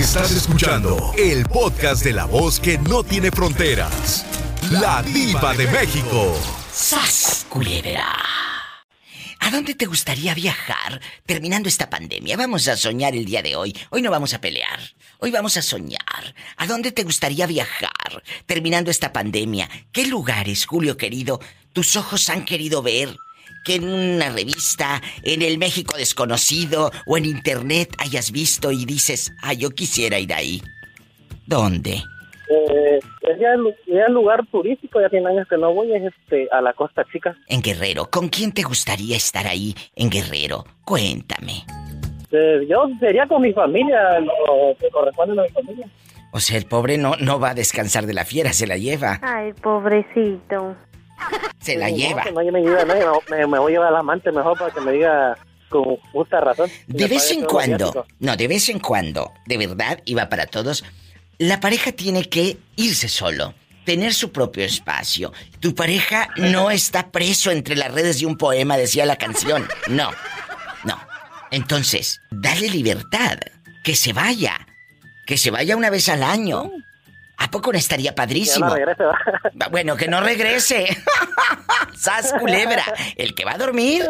Estás escuchando el podcast de la voz que no tiene fronteras. La diva de México. ¡Sas, culebra! ¿A dónde te gustaría viajar terminando esta pandemia? Vamos a soñar el día de hoy. Hoy no vamos a pelear. Hoy vamos a soñar. ¿A dónde te gustaría viajar terminando esta pandemia? ¿Qué lugares, Julio querido, tus ojos han querido ver? Que en una revista, en el México desconocido o en internet hayas visto y dices, ah, yo quisiera ir ahí. ¿Dónde? Eh, es ya, el- ya el lugar turístico, ya tiene años que no voy, es este, a la Costa Chica. En Guerrero. ¿Con quién te gustaría estar ahí en Guerrero? Cuéntame. Eh, yo sería con mi familia, lo que corresponde a mi familia. O sea, el pobre no, no va a descansar de la fiera, se la lleva. Ay, pobrecito. Se la lleva. no me ayuda nadie, me, me- me voy a llevar al amante mejor para que me diga con justa razón. De Me vez en cuando, no, de vez en cuando, de verdad, va para todos, la pareja tiene que irse solo, tener su propio espacio. Tu pareja no está preso entre las redes de un poema, decía la canción. No, no. Entonces, dale libertad, que se vaya, que se vaya una vez al año. ¿A poco no estaría padrísimo? no regrese, Bueno, que no regrese. ¡Sas culebra! El que va a dormir,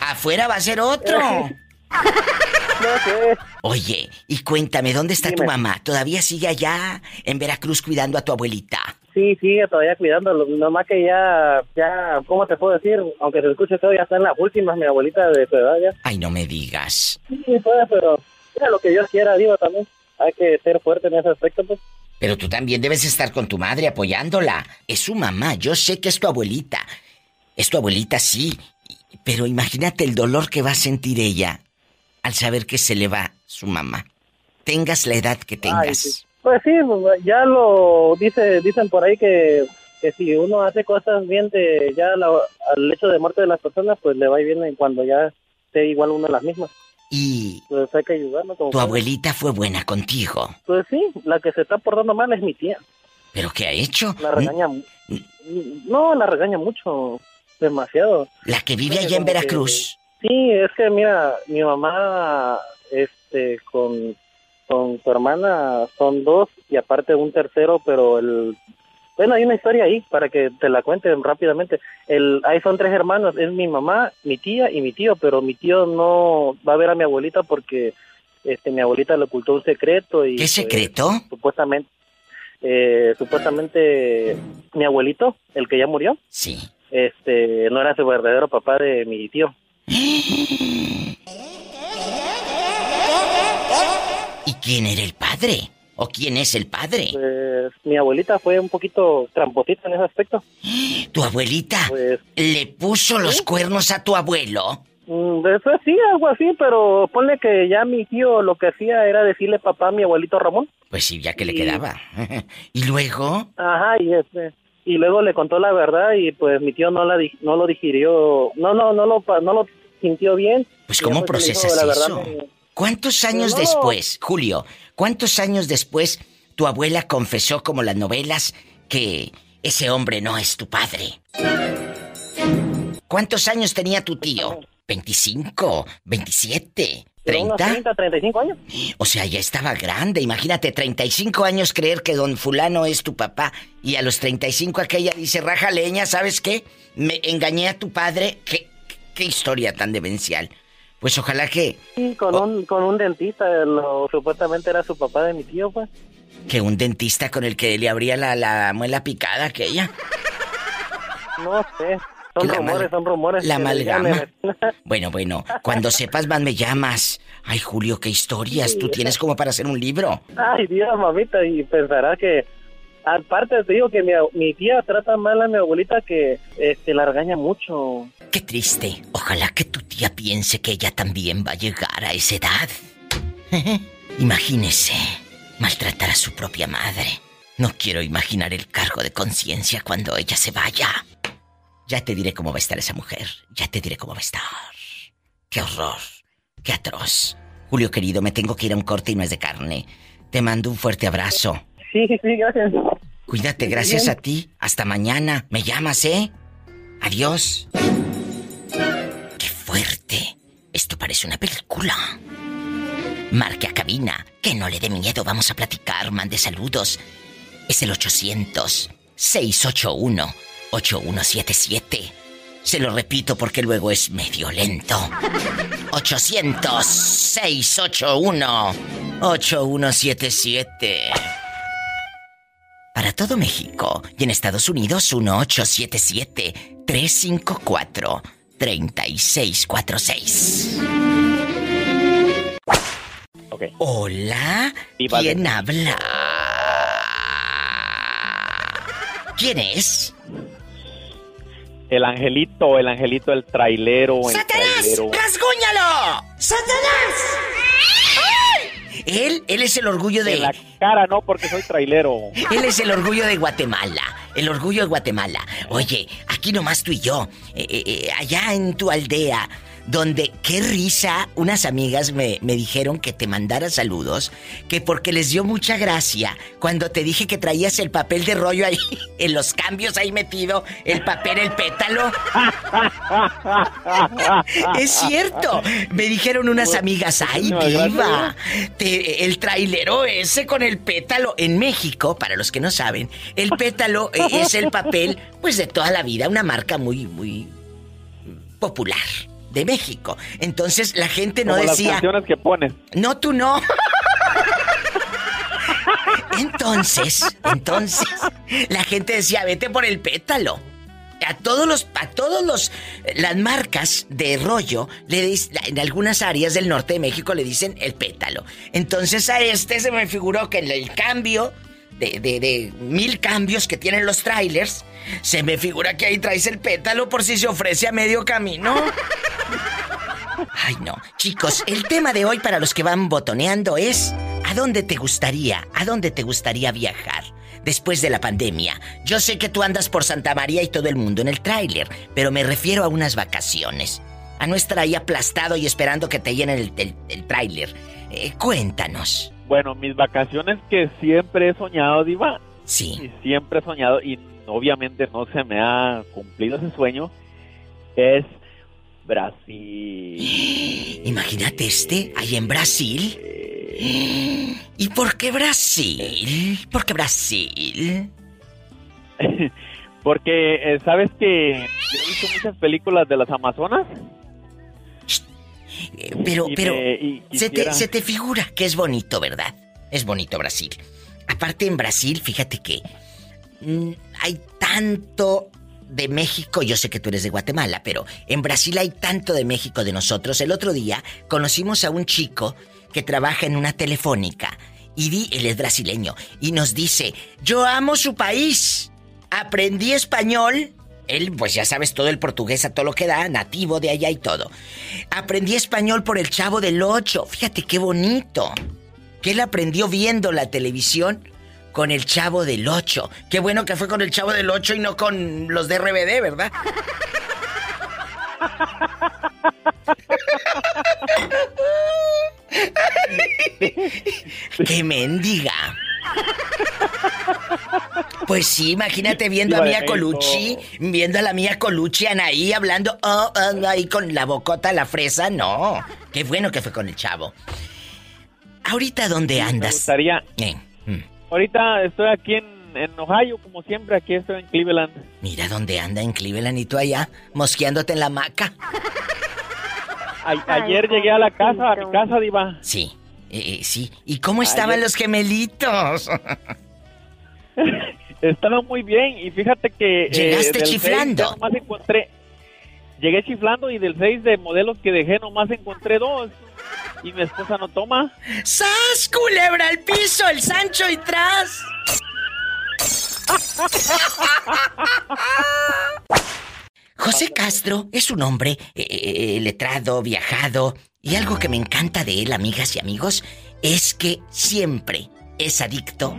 afuera va a ser otro. No sé. Oye, y cuéntame, ¿dónde está tu mamá? ¿Todavía sigue allá en Veracruz cuidando a tu abuelita? Sí, sigue todavía cuidándolo. Nomás que ya, ya, ¿cómo te puedo decir? Aunque se escuche todo, ya está en las últimas, mi abuelita de su edad ya. Ay, no me digas. Sí, pues, pero mira lo que Dios quiera, digo también. Hay que ser fuerte en ese aspecto, pues. Pero tú también debes estar con tu madre apoyándola. Es su mamá, yo sé que es tu abuelita. Es tu abuelita, sí. Pero imagínate el dolor que va a sentir ella al saber que se le va su mamá. Tengas la edad que tengas. Ay, sí. Pues sí, pues, ya lo dice, dicen por ahí que, que si uno hace cosas bien de ya la- al hecho de muerte de las personas, pues le va bien en cuando ya esté igual uno a las mismas. Y Pues hay que ayudarlo. Como tu abuelita fue buena contigo. Pues sí, la que se está portando mal es mi tía. ¿Pero qué ha hecho? La regaña. No, la regaña mucho. Demasiado. La que vive allá en que- Veracruz. Sí, es que mira, mi mamá, este, con, con su hermana son dos y aparte un tercero, pero el, bueno, hay una historia ahí para que te la cuente rápidamente. El, ahí son tres hermanos, es mi mamá, mi tía y mi tío, pero mi tío no va a ver a mi abuelita porque, este, mi abuelita le ocultó un secreto y ¿Qué pues, secreto? supuestamente, eh, supuestamente mi abuelito, el que ya murió, Sí. este, no era su verdadero papá de mi tío. ¿Y quién era el padre? ¿O quién es el padre? Pues mi abuelita fue un poquito tramposita en ese aspecto. ¿Tu abuelita Pues, le puso los cuernos a tu abuelo? mm, eso sí, algo así, pero ponle que ya mi tío lo que hacía era decirle papá a mi abuelito Ramón. Pues sí, ya que le Sí. quedaba. ¿Y luego? Ajá, y este y luego le contó la verdad y pues mi tío no la no lo digirió, no no no lo no lo sintió bien. Pues Y ¿cómo después le dijo, procesas "La verdad, eso? me- ¿Cuántos años no. después, Julio? ¿Cuántos años después tu abuela confesó como las novelas que ese hombre no es tu padre? ¿Cuántos años tenía tu tío? ¿25? ¿27? unos ¿30? 30, 35 años. O sea, ya estaba grande. Imagínate, 35 años creer que don fulano es tu papá y a los 35 aquella dice, raja leña, ¿sabes qué? Me engañé a tu padre. ¿Qué, qué historia tan demencial? Pues ojalá que, Sí, con Oh. un con un dentista, lo, supuestamente era su papá de mi tío, pues. que un dentista con el que le abría la, la muela picada aquella. No sé. Son rumores, son rumores. la amalgama. Bueno, bueno, cuando sepas más me llamas. Ay, Julio, qué historias. Tú tienes como para hacer un libro. Ay, Dios, mamita, y pensará que... Aparte te digo que mi, mi tía trata mal a mi abuelita que este, la regaña mucho. Qué triste. Ojalá que tu tía piense que ella también va a llegar a esa edad. Imagínese maltratar a su propia madre. No quiero imaginar el cargo de conciencia cuando ella se vaya. Ya te diré cómo va a estar esa mujer. Ya te diré cómo va a estar. Qué horror. Qué atroz. Julio querido, me tengo que ir a un corte y no es de carne. Te mando un fuerte abrazo. Sí, sí, gracias. Cuídate, gracias a ti. Hasta mañana. Me llamas, ¿eh? Adiós. Qué fuerte. Esto parece una película. marque a cabina, que no le dé miedo, vamos a platicar, mande saludos. Es el 800-681-8177. Se lo repito porque luego es medio lento. 800-681-8177. Para todo México y en Estados Unidos 1877-354-3646. Okay. Hola, Viva ¿quién de- habla? ¿Quién es? El angelito, el angelito, el trailero, el ¡Satanás! trailero. ¡Rasguñalo! ¡Satanás! Él, él es el orgullo de... En la cara no, porque soy trailero. Él es el orgullo de Guatemala. El orgullo de Guatemala. Oye, aquí nomás tú y yo. eh, eh, eh, allá en tu aldea. Donde, qué risa, unas amigas me, me dijeron que te mandara saludos, que porque les dio mucha gracia cuando te dije que traías el papel de rollo ahí, en los cambios ahí metido, el papel, el pétalo. es cierto, me dijeron unas amigas, ay, Muchísimas viva, te- el trailero ese con el pétalo. En México, para los que no saben, el pétalo eh, es el papel, pues de toda la vida, una marca muy, muy popular de México. Entonces la gente no Como las decía, canciones que pones. no, tú no. Entonces, entonces, la gente decía, vete por el pétalo. A todos los, a todos los, las marcas de rollo, le en algunas áreas del norte de México le dicen el pétalo. Entonces a este se me figuró que en el cambio de, de- de mil cambios que tienen los trailers, se me figura que ahí traes el pétalo por si se ofrece a medio camino. Ay, no. Chicos, el tema de hoy para los que van botoneando es ¿a dónde te gustaría, a dónde te gustaría viajar después de la pandemia? Yo sé que tú andas por Santa María y todo el mundo en el tráiler, pero me refiero a unas vacaciones. A no estar ahí aplastado y esperando que te llenen el, el- el tráiler. Eh, cuéntanos. Bueno, mis vacaciones que siempre he soñado, Diva, Sí. y siempre he soñado, y obviamente no se me ha cumplido ese sueño, es Brasil. Imagínate este, ahí en Brasil. ¿Y por qué Brasil? ¿Por qué Brasil? Porque, eh, ¿sabes que yo he visto muchas películas de las Amazonas? Eh, Pero, Y pero, me- y se, te, se te figura que es bonito, ¿verdad? Es bonito Brasil. Aparte en Brasil, fíjate que hay tanto de México, yo sé que tú eres de Guatemala, pero en Brasil hay tanto de México de nosotros. El otro día conocimos a un chico que trabaja en una telefónica y di, él es brasileño y nos dice, yo amo su país, aprendí español. Él, pues ya sabes, todo el portugués a todo lo que da, nativo de allá y todo. Aprendí español por el chavo del 8. Fíjate qué bonito. Que él aprendió viendo la televisión con el chavo del 8. Qué bueno que fue con el chavo del 8 y no con los de RBD, ¿verdad? ¡Qué mendiga! Pues sí, imagínate viendo a Mía. Colucci, viendo a la Mía Colucci Anaí hablando oh, oh, ahí con la bocota, la fresa, no. Qué bueno que fue con el chavo. Ahorita, ¿dónde Me andas? gustaría... Eh, mm, Ahorita estoy aquí en, en Ohio, como siempre, aquí estoy en Cleveland. mira dónde anda en Cleveland y tú allá, mosqueándote en la hamaca. A- Ay, ayer llegué a la casa, a mi casa, Diva. Sí, eh, eh, sí. ¿Y cómo estaban Ayer- los gemelitos? Estaba muy bien y fíjate que... eh, Llegaste chiflando. nomás encontré... Llegué chiflando y del 6 de modelos que dejé nomás encontré dos. Y mi esposa no toma. ¡Sas, culebra al piso, el Sancho y tras! José Castro es un hombre eh, eh, letrado, viajado, y algo que me encanta de él, amigas y amigos, es que siempre es adicto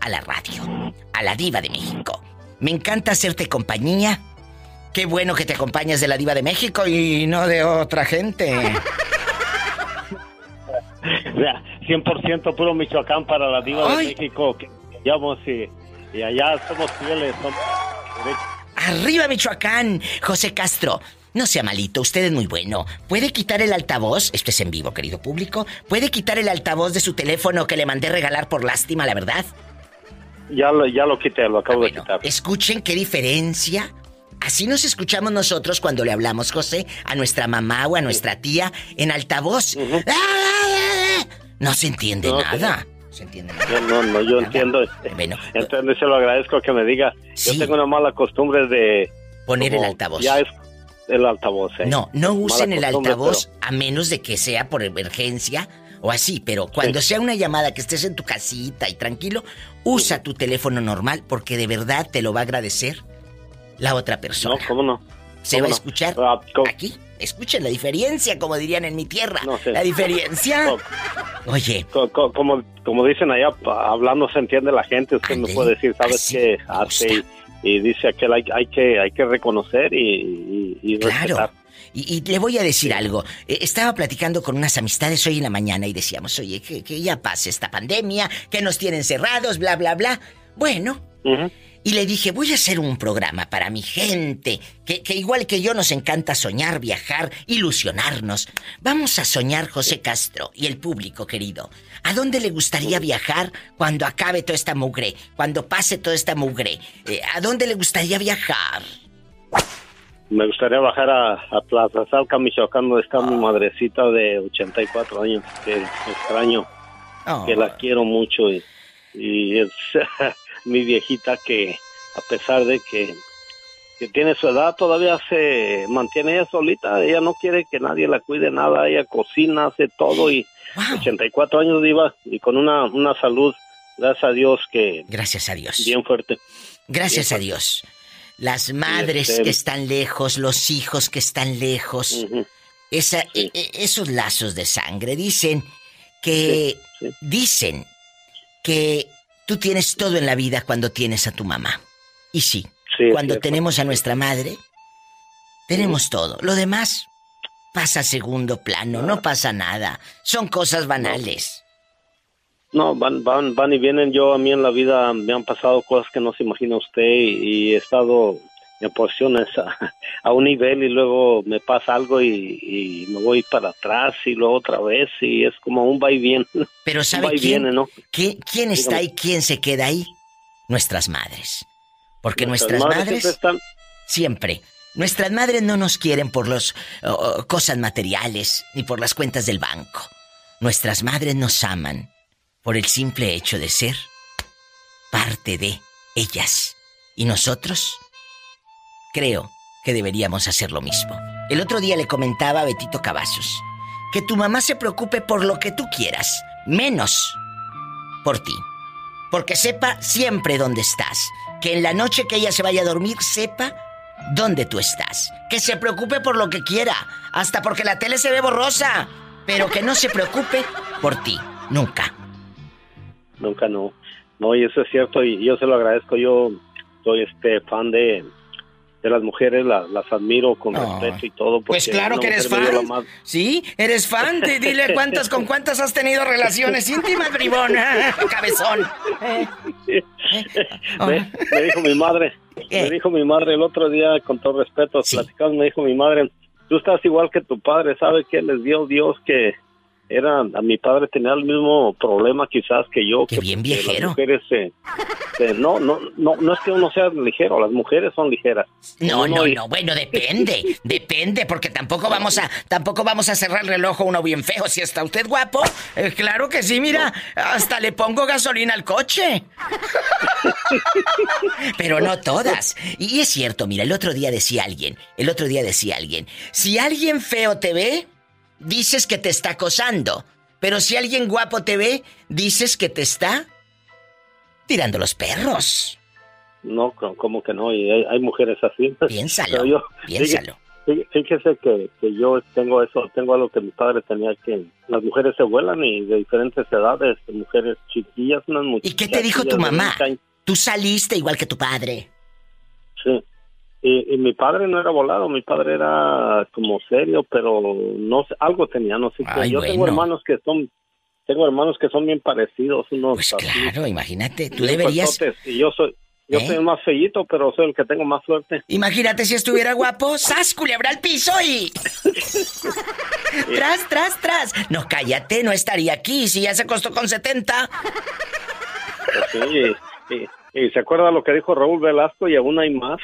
a la radio, a la diva de México. Me encanta hacerte compañía. Qué bueno que te acompañas de la diva de México y no de otra gente. O sea, 100% puro Michoacán para la diva Ay. de México que y, y allá somos fieles, somos. Arriba Michoacán, José Castro. No sea malito, usted es muy bueno. ¿Puede quitar el altavoz? Esto es en vivo, querido público. ¿Puede quitar el altavoz de su teléfono que le mandé regalar por lástima, la verdad? Ya lo, ya lo quité, lo acabo Ah, de quitar. escuchen qué diferencia. Así nos escuchamos nosotros cuando le hablamos, José, a nuestra mamá o a nuestra tía en altavoz. ¡Ah, ah, ah! No se entiende No, nada. ¿Se entiende nada? Yo no, no, yo Nada. entiendo. Bueno, Entonces se lo agradezco que me diga. Sí. Yo tengo una mala costumbre de... poner el altavoz. Ya es el altavoz, ¿eh? No, no usen el altavoz a menos de que sea por emergencia o así, pero cuando sea una llamada que estés en tu casita y tranquilo, usa tu teléfono normal porque de verdad te lo va a agradecer la otra persona. No, ¿cómo no? Se ¿Cómo va a no? escuchar Ah, aquí. Escuchen la diferencia, como dirían en mi tierra. No sé. La diferencia. No. Oye, Co- co- Como, como dicen allá, hablando se entiende la gente. Usted Ándele, me puede decir, ¿sabes qué? Hace y, dice aquel, hay, hay, que, hay que reconocer y, y, y claro. respetar. Y, y le voy a decir algo. Eh, estaba platicando con unas amistades hoy en la mañana y decíamos, oye, que, que ya pase esta pandemia, que nos tienen cerrados, bla, bla, bla. Bueno, Ujú. Y le dije, voy a hacer un programa para mi gente, que, que igual que yo nos encanta soñar, viajar, ilusionarnos. Vamos a soñar, José Castro y el público querido. ¿A dónde le gustaría viajar cuando acabe toda esta mugre? Cuando pase toda esta mugre. Eh, ¿A dónde le gustaría viajar? Me gustaría bajar a, a Plaza Salca, Michoacán, donde está mi madrecita de 84 años, que extraño, Oh, que la quiero mucho y, y es mi viejita que a pesar de que, que tiene su edad todavía se mantiene ella solita, ella no quiere que nadie la cuide nada, ella cocina, hace todo y wow. 84 años viva y con una, una salud, gracias a Dios, que Gracias a Dios. bien fuerte. Gracias a Dios. Las madres este- que están lejos, los hijos que están lejos. Esa, Sí. e- e- esos lazos de sangre dicen que Sí, sí. dicen que tú tienes todo en la vida cuando tienes a tu mamá. Y sí, cuando tenemos a nuestra madre, tenemos todo. Lo demás pasa a segundo plano, no pasa nada. Son cosas banales. No, van, van, van y vienen. Yo a mí en la vida me han pasado cosas que no se imagina usted y, y he estado en posiciones a, a un nivel y luego me pasa algo y, y me voy para atrás y luego otra vez y es como un va y viene. Pero ¿sabe quién, viene, ¿no? quién, quién está Dígame. ahí? ¿Quién se queda ahí? Nuestras madres. Porque nuestras, siempre madres... están, Siempre. Nuestras madres no nos quieren por las cosas materiales ni por las cuentas del banco. Nuestras madres nos aman por el simple hecho de ser parte de ellas. Y nosotros creo que deberíamos hacer lo mismo. El otro día le comentaba a Betito Cavazos que tu mamá se preocupe por lo que tú quieras, menos por ti. Porque sepa siempre dónde estás. Que en la noche que ella se vaya a dormir sepa dónde tú estás. Que se preocupe por lo que quiera, hasta porque la tele se ve borrosa. Pero que no se preocupe por ti, nunca. nunca no. No, y eso es cierto y yo se lo agradezco. Yo soy este fan de, de las mujeres, la- las admiro con Ay. respeto y todo. Pues claro que eres fan. más- ¿Sí? ¿Eres fan? Di- Dile cuántas con cuántas has tenido relaciones íntimas, bribón. Cabezón. me, me dijo mi madre, ¿Qué? me dijo mi madre el otro día, con todo respeto, Sí. platicamos, me dijo mi madre, tú estás igual que tu padre, ¿sabe qué les dio Dios que era, a mi padre tenía el mismo problema quizás que yo. Qué que- bien las viejero. mujeres, no, no, no, no es que uno sea ligero, las mujeres son ligeras. No, no, no, bueno, depende, depende, porque tampoco vamos a, tampoco vamos a cerrar el reloj a uno bien feo. Si está usted guapo, eh, claro que sí, mira, hasta le pongo gasolina al coche. Pero no todas. Y es cierto, mira, el otro día decía alguien, el otro día decía alguien, si alguien feo te ve, dices que te está acosando. Pero si alguien guapo te ve, dices que te está tirando los perros. No, co- como que no, y hay, hay mujeres así. Piénsalo, yo- piénsalo. Fí- Fíjese que, que yo tengo eso, tengo algo que mi padre tenía que las mujeres se vuelan y de diferentes edades, mujeres chiquillas, unas ¿Y muchachas. qué te dijo tu mamá? 20 años, Tú saliste igual que tu padre. Sí. Y, y mi padre no era volado, mi padre era como serio, pero no sé, algo tenía, no sé. Ay, Yo tengo hermanos que son, tengo hermanos que son bien parecidos, unos Pues así, claro, imagínate, tú deberías, y yo soy, Yo ¿Eh? soy el más fellito, pero soy el que tengo más suerte. Imagínate si estuviera guapo, ¡sas, culebra al piso y... tras, tras, tras. No, cállate, no estaría aquí si ya se acostó con 70. Pues sí, y, y- y se acuerda lo que dijo Raúl Velasco y aún hay más.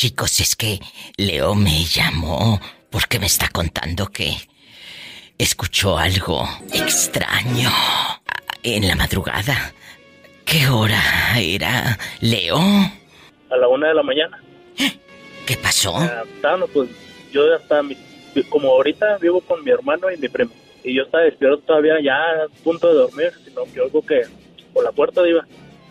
Chicos, es que Leo me llamó porque me está contando que escuchó algo extraño en la madrugada. ¿Qué hora era, Leo? a la una de la mañana. ¿Qué pasó? Ah, pues yo ya estaba, mi- como ahorita vivo con mi hermano y mi primo, y yo estaba despierto todavía ya a punto de dormir, sino que algo que por la puerta iba,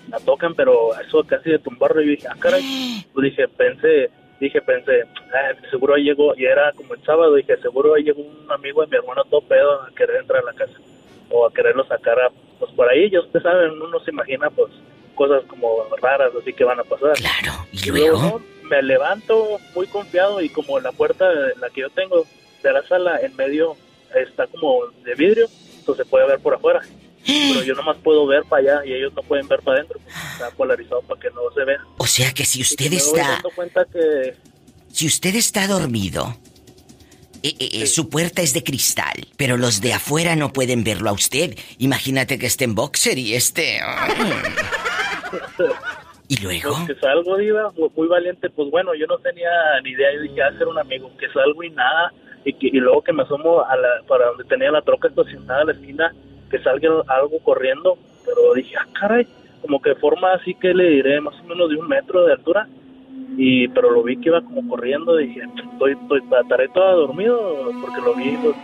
la tocan, pero eso casi de tumbarlo, y dije, ah, caray, pues dije, pensé, dije, pensé, ah, seguro ahí llegó, y era como el sábado, dije, seguro ahí llegó un amigo de mi hermano todo pedo a querer entrar a la casa, o a quererlo sacar, a, pues por ahí, ya ustedes saben, uno se imagina, pues, cosas como raras, así que van a pasar. Claro, ¿y Luego luego? me levanto muy confiado y como la puerta, la que yo tengo de la sala en medio está como de vidrio, entonces se puede ver por afuera. Pero yo nomás puedo ver para allá y ellos no pueden ver para adentro. porque Está polarizado para que no se vea. O sea que si usted me voy está... dando cuenta que Si usted está dormido, eh, eh, eh, su puerta es de cristal, pero los de afuera no pueden verlo a usted. Imagínate que esté en boxer y este... ¿Y luego? pues, que salgo, Diva, muy, muy valiente, pues bueno, yo no tenía ni idea, yo dije, a ser un amigo, que salgo y nada, y, que, y luego que me asomo a la, para donde tenía la troca estacionada a la esquina, que salga algo corriendo, pero dije, ah, caray, como que forma así que le diré, más o menos de un metro de altura, y pero lo vi que iba como corriendo, dije, estoy, estoy, estaré todo dormido, porque lo vi, pues,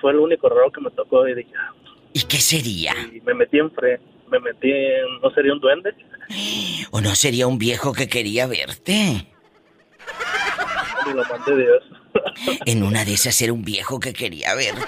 fue el único raro que me tocó, y dije, ah, ¿Y qué sería? y me metí en fre, me metí en, ¿no sería un duende? ¿O no sería un viejo que quería verte? En una de esas era un viejo que quería verte.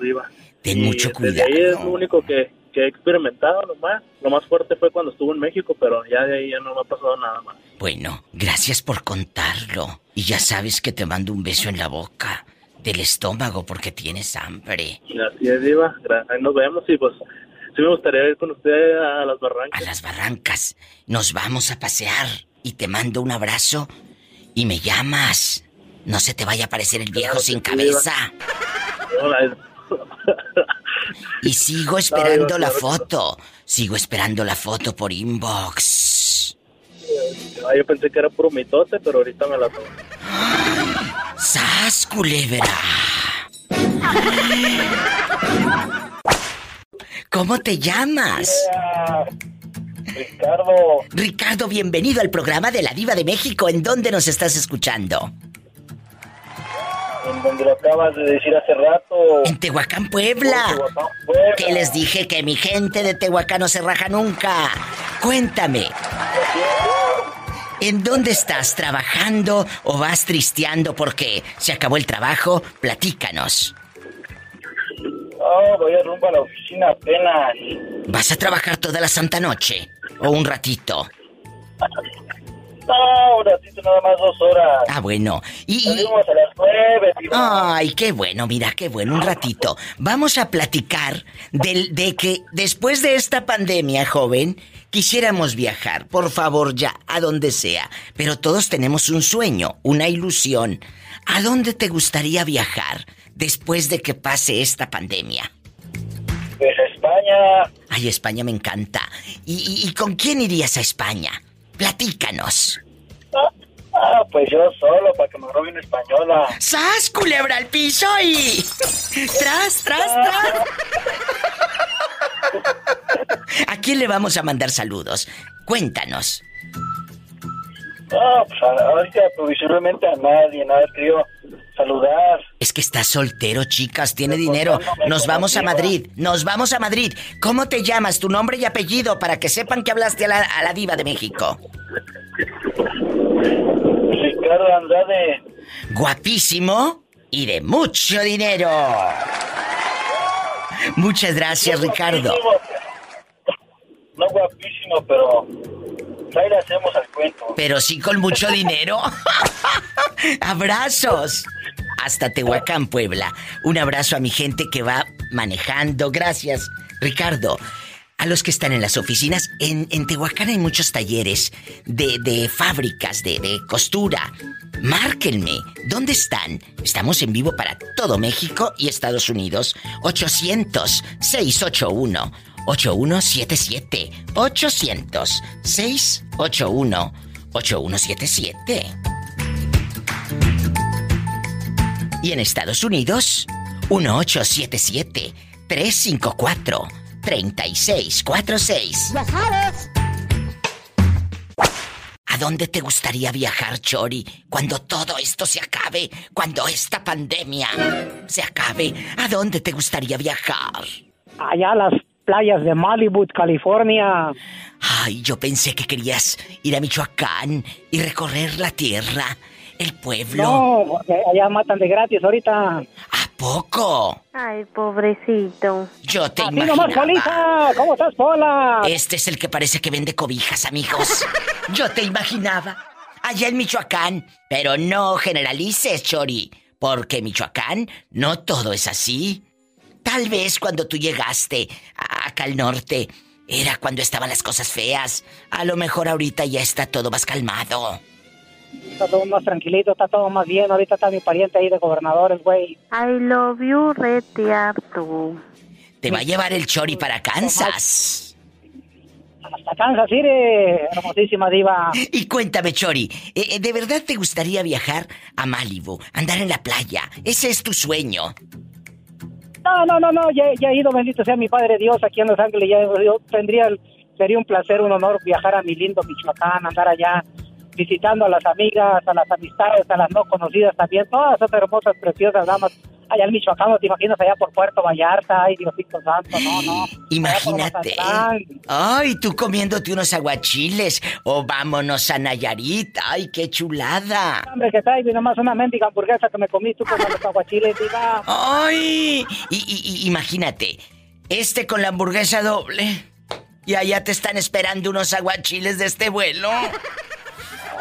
Diva. Ten mucho desde ahí es lo cuidado. único que, que he experimentado nomás. Lo más fuerte fue cuando estuve en México, pero ya de ahí ya no me ha pasado nada más. Bueno, gracias por contarlo. Y ya sabes que te mando un beso en la boca, del estómago, porque tienes hambre. Es, Diva. Ahí nos vemos y pues sí me gustaría ir con usted a las A barrancas. las barrancas. Nos vamos a pasear. Y te mando un abrazo. Y me llamas. No se te vaya a aparecer el viejo Claro sin cabeza. No, la- Y sigo esperando la foto. Sigo esperando la foto por inbox. Ah, yo pensé que era puro mitote, pero ahorita me la tomo. ¡Sas, culebra! ¿Cómo te llamas? Ricardo, Ricardo, bienvenido al programa de la Diva de México. ¿En dónde nos estás escuchando? En donde lo acabas de decir hace rato. En Tehuacán, Puebla. Tehuacán, Puebla. Que les dije que mi gente de Tehuacán no se raja nunca. Cuéntame. ¿En dónde estás trabajando o vas tristeando porque se acabó el trabajo? Platícanos. No, voy a rumbo a la oficina apenas. ¿Vas a trabajar toda la santa noche? ¿O un ratito? No, un ratito, nada más dos horas. Ah, bueno. Y, Salimos a las nueve, Diva. Ay, qué bueno, mira, qué bueno, un ratito. Vamos a platicar del, de que después de esta pandemia, joven, quisiéramos viajar, por favor, ya, a donde sea. Pero todos tenemos un sueño, una ilusión. ¿A dónde te gustaría viajar después de que pase esta pandemia? Pues a España. Ay, España me encanta. ¿Y, y- y con quién irías a España? Platícanos. Ah, pues yo solo, para que me robe una española. ¡Sas, culebra al piso y... ¡Tras, tras, tras! ¿A quién le vamos a mandar saludos? Cuéntanos. No, pues ahorita provisionalmente a nadie, nada, querido saludar. Es que estás soltero, chicas, tiene dinero. Nos vamos a Madrid, nos vamos a Madrid. ¿Cómo te llamas? Tu nombre y apellido para que sepan que hablaste a la, a la diva de México. Ricardo Andrade. Guapísimo y de mucho dinero. Muchas gracias, Ricardo. No guapísimo, pero ahí le hacemos al cuento. Pero sí con mucho dinero. Abrazos. Hasta Tehuacán, Puebla. Un abrazo a mi gente que va manejando. Gracias. Ricardo, a los que están en las oficinas, en, Tehuacán hay muchos talleres de, de fábricas, de, de costura. Márquenme, ¿dónde están? Estamos en vivo para todo México y Estados Unidos. 800-681-8177. 800-681-8177. Y en Estados Unidos, 1877-354-3646. ¿A dónde te gustaría viajar, Chori, cuando todo esto se acabe? Cuando esta pandemia se acabe, ¿a dónde te gustaría viajar? Allá a las playas de Malibu, California. Ay, yo pensé que querías ir a Michoacán y recorrer la tierra, el pueblo. No, porque allá matan de gratis ahorita. ¿A poco? Ay, pobrecito. Yo te Así nomás, imaginaba. Polita. ¿Cómo estás, Pola? Este es el que parece que vende cobijas, amigos. Yo te imaginaba. Allá en Michoacán. Pero no generalices, Chori. Porque Michoacán no todo es así. Tal vez cuando tú llegaste a- acá al norte era cuando estaban las cosas feas. A lo mejor ahorita ya está todo más calmado. Está todo más tranquilito, está todo más bien. Ahorita está mi pariente ahí de gobernadores, güey. I love you, Rete Artu. Te va a llevar el Chori para Kansas. Hasta Kansas City, hermosísima diva. Y cuéntame, Chori, eh, eh, ¿de verdad te gustaría viajar a Malibu, andar en la playa? Ese es tu sueño. No, no, no, no, ya, ya he ido, bendito sea mi Padre Dios, aquí en Los Ángeles. Ya, yo tendría, sería un placer, un honor viajar a mi lindo Michoacán, andar allá visitando a las amigas, a las amistades, a las no conocidas también, todas esas hermosas, preciosas damas. Allá en Michoacán, ¿no te imaginas allá por Puerto Vallarta? Ay, Diosito Santo, no, no. Imagínate. Ay, tú comiéndote unos aguachiles o vámonos a Nayarit. Ay, qué chulada. Hombre, que trae nomás una mendiga hamburguesa que me comí tú con los aguachiles, diva. Ay, y, y- y imagínate, este con la hamburguesa doble. Y allá te están esperando unos aguachiles de este vuelo.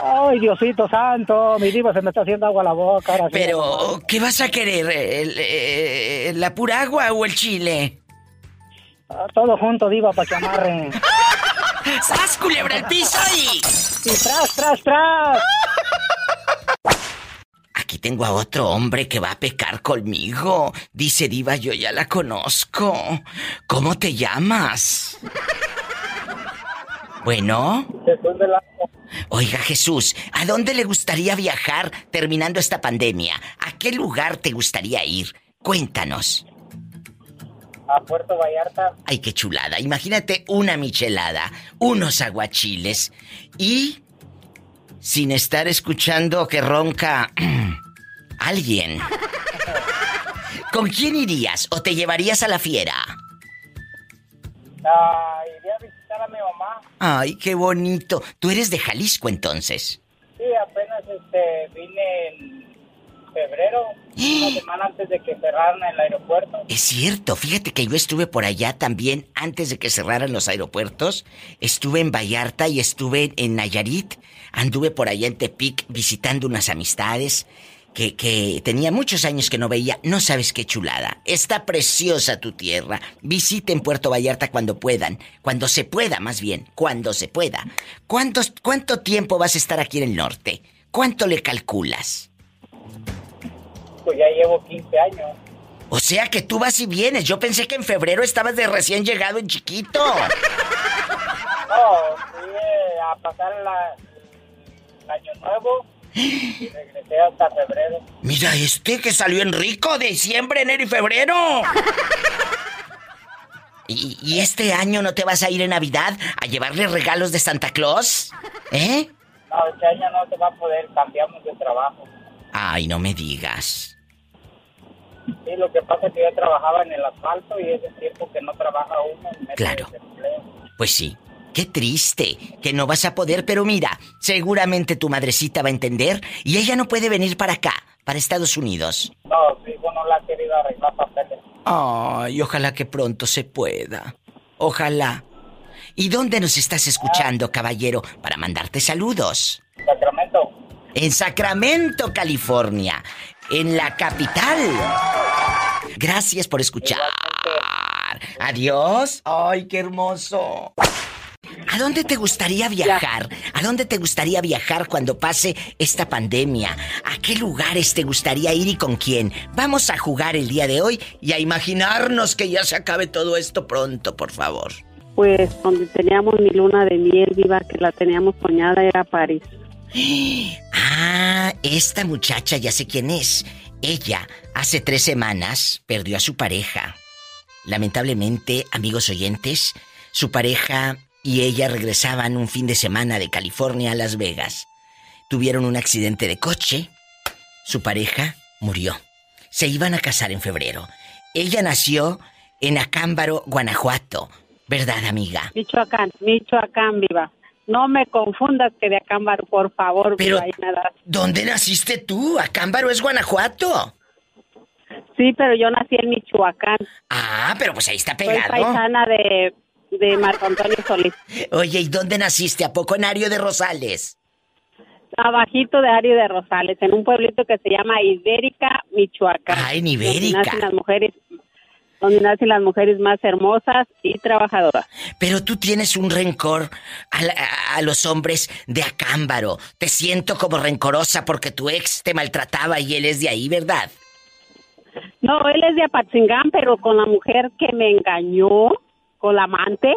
Ay, Diosito Santo, mi diva se me está haciendo agua a la boca. Ahora sí, Pero, ¿qué vas a querer? ¿El, eh, ¿La pura agua o el chile? Ah, Todo junto, diva, para que amarre. ¡Sas, culebra el piso y... Y tras, tras, tras. Aquí tengo a otro hombre que va a pecar conmigo. Dice Diva, yo ya la conozco. ¿Cómo te llamas? Bueno. Oiga Jesús, ¿a dónde le gustaría viajar terminando esta pandemia? ¿A qué lugar te gustaría ir? Cuéntanos. A Puerto Vallarta. Ay, qué chulada. Imagínate una michelada, unos aguachiles y sin estar escuchando que ronca alguien. ¿Con quién irías o te llevarías a la fiera? Ah, Ay, qué bonito. Tú eres de Jalisco entonces. Sí, apenas este, vine en febrero, una semana antes de que cerraran el aeropuerto. Es cierto, fíjate que yo estuve por allá también antes de que cerraran los aeropuertos. Estuve en Vallarta y estuve en Nayarit. Anduve por allá en Tepic visitando unas amistades que, que tenía muchos años que no veía. No sabes qué chulada. Está preciosa tu tierra. Visiten Puerto Vallarta cuando puedan. Cuando se pueda, más bien. Cuando se pueda. ¿Cuántos, ¿Cuánto tiempo vas a estar aquí en el norte? ¿Cuánto le calculas? Pues ya llevo 15 años. O sea que tú vas y vienes. Yo pensé que en febrero estabas de recién llegado en chiquito. No, fui a pasar la- el año nuevo regresé hasta febrero. Mira este que salió en rico, diciembre, enero y febrero. ¿Y, y este año no te vas a ir en Navidad a llevarle regalos de Santa Claus? ¿Eh? No, este año no se va a poder, cambiamos de trabajo. Ay, no me digas. Sí, lo que pasa es que yo trabajaba en el asfalto y es el tiempo que no trabaja uno. en Claro. Pues sí. Qué triste que no vas a poder, pero mira, seguramente tu madrecita va a entender y ella no puede venir para acá, para Estados Unidos. No, su hijo no la ha querido arreglar papeles. Ay, ojalá que pronto se pueda. Ojalá. ¿Y dónde nos estás escuchando, caballero, para mandarte saludos? Sacramento. En Sacramento, California, en la capital. Gracias por escuchar. Adiós. Ay, qué hermoso. ¿A dónde te gustaría viajar? ¿A dónde te gustaría viajar cuando pase esta pandemia? ¿A qué lugares te gustaría ir y con quién? Vamos a jugar el día de hoy y a imaginarnos que ya se acabe todo esto pronto, por favor. Pues donde teníamos mi luna de miel viva, que la teníamos soñada, era París. Ah, esta muchacha ya sé quién es. Ella hace tres semanas perdió a su pareja. Lamentablemente, amigos oyentes, su pareja y ella regresaban un fin de semana de California a Las Vegas. Tuvieron un accidente de coche. Su pareja murió. Se iban a casar en febrero. Ella nació en Acámbaro, Guanajuato. ¿Verdad, amiga? Michoacán, Michoacán, viva. No me confundas que de Acámbaro, por favor. Pero, ¿dónde naciste tú? Acámbaro es Guanajuato. Sí, pero yo nací en Michoacán. Ah, pero pues ahí está pegado. Soy paisana de de Marco Antonio Solís. Oye, ¿y dónde naciste? ¿A poco en Ario de Rosales? Abajito de Ario de Rosales, en un pueblito que se llama Ibérica, Michoacán. Ah, en Ibérica. Donde nacen las mujeres, donde nacen las mujeres más hermosas y trabajadoras. Pero tú tienes un rencor a, a, los hombres de Acámbaro. Te siento como rencorosa porque tu ex te maltrataba y él es de ahí, ¿verdad? No, él es de Apatzingán, pero con la mujer que me engañó, con la amante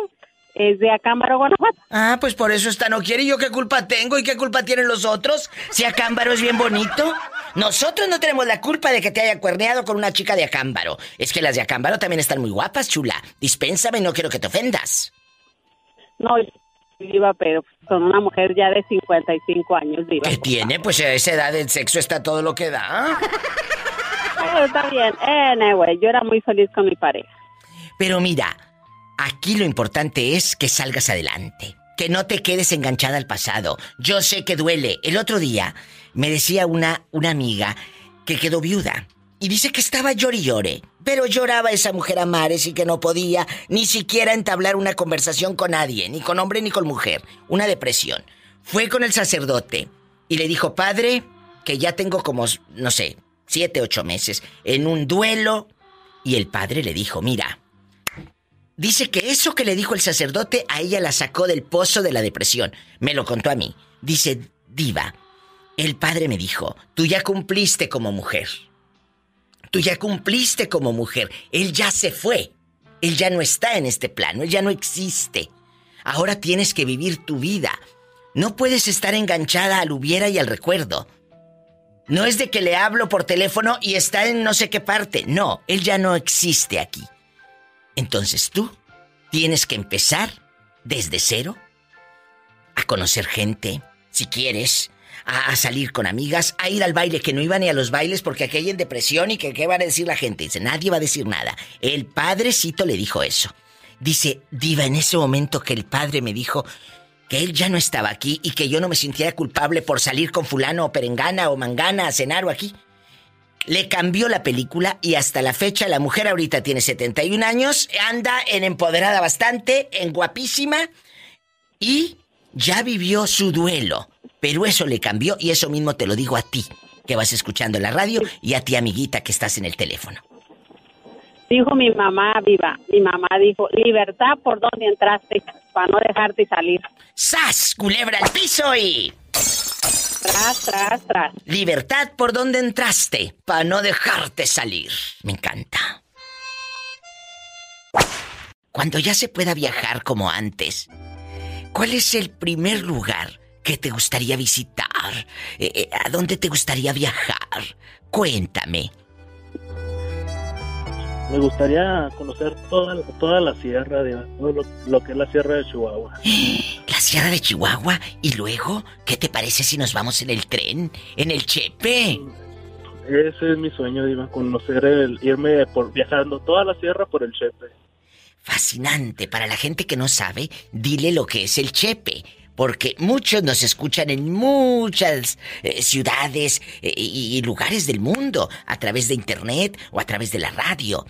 es de Acámbaro, Guanajuato. Ah, pues por eso esta no quiere. ¿Y yo qué culpa tengo? ¿Y qué culpa tienen los otros? Si Acámbaro es bien bonito. Nosotros no tenemos la culpa de que te haya cuerneado con una chica de Acámbaro. Es que las de Acámbaro también están muy guapas, chula. Dispénsame, no quiero que te ofendas. No, viva, pero con una mujer ya de 55 años, viva. ¿Qué tiene? Pues a esa edad el sexo está todo lo que da. está bien. Anyway, yo era muy feliz con mi pareja. Pero mira, Aquí lo importante es que salgas adelante, que no te quedes enganchada al pasado. Yo sé que duele. El otro día me decía una, una amiga que quedó viuda y dice que estaba llori y llore, pero lloraba esa mujer a mares y que no podía ni siquiera entablar una conversación con nadie, ni con hombre ni con mujer. Una depresión. Fue con el sacerdote y le dijo, padre, que ya tengo como, no sé, siete, ocho meses en un duelo. Y el padre le dijo, mira, Dice que eso que le dijo el sacerdote a ella la sacó del pozo de la depresión. Me lo contó a mí. Dice, diva, el padre me dijo, tú ya cumpliste como mujer. Tú ya cumpliste como mujer. Él ya se fue. Él ya no está en este plano. Él ya no existe. Ahora tienes que vivir tu vida. No puedes estar enganchada al hubiera y al recuerdo. No es de que le hablo por teléfono y está en no sé qué parte. No, él ya no existe aquí. Entonces tú tienes que empezar desde cero a conocer gente, si quieres, a, salir con amigas, a ir al baile, que no iban ni a los bailes porque aquí hay en depresión y que qué va a decir la gente. Dice, nadie va a decir nada. El padrecito le dijo eso. Dice, diva, en ese momento que el padre me dijo que él ya no estaba aquí y que yo no me sintiera culpable por salir con fulano o perengana o mangana a cenar o aquí. Le cambió la película y hasta la fecha la mujer ahorita tiene 71 años, anda en empoderada bastante, en guapísima y ya vivió su duelo. Pero eso le cambió y eso mismo te lo digo a ti, que vas escuchando la radio y a ti amiguita que estás en el teléfono. Dijo mi mamá viva, mi mamá dijo, libertad por donde entraste, para no dejarte salir. ¡Sas! Culebra al piso y... Tras, tras, tras. Libertad por donde entraste, para no dejarte salir. Me encanta. Cuando ya se pueda viajar como antes, ¿cuál es el primer lugar que te gustaría visitar? Eh, eh, ¿A dónde te gustaría viajar? Cuéntame me gustaría conocer toda, toda la sierra, de, todo lo, que es la sierra de Chihuahua. La sierra de Chihuahua. Y luego, ¿qué te parece si nos vamos en el tren? ¿En el Chepe? Ese es mi sueño, Diva, conocer el, irme por, viajando toda la sierra por el Chepe. Fascinante. Para la gente que no sabe, dile lo que es el Chepe porque muchos nos escuchan en muchas eh, ciudades eh, y, lugares del mundo a través de internet o a través de la radio.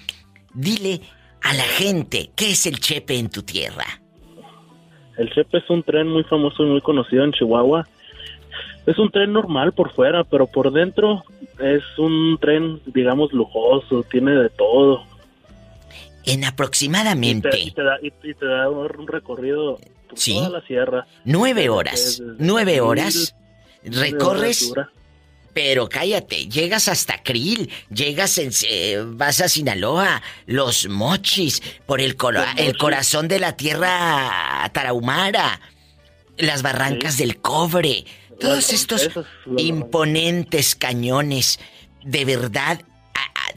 Dile a la gente qué es el Chepe en tu tierra. El Chepe es un tren muy famoso y muy conocido en Chihuahua. Es un tren normal por fuera, pero por dentro es un tren, digamos, lujoso, tiene de todo. En Y aproximadamente te, y te da, y, y te da un recorrido por Sí. toda la sierra. nueve horas. desde- Nueve mil- horas. nueve Recorres, horas pero cállate, llegas hasta Krill, llegas en, eh, vas a Sinaloa, los mochis, por el, el corazón de la tierra tarahumara, las barrancas del cobre, todos estos imponentes cañones, de verdad, a- a-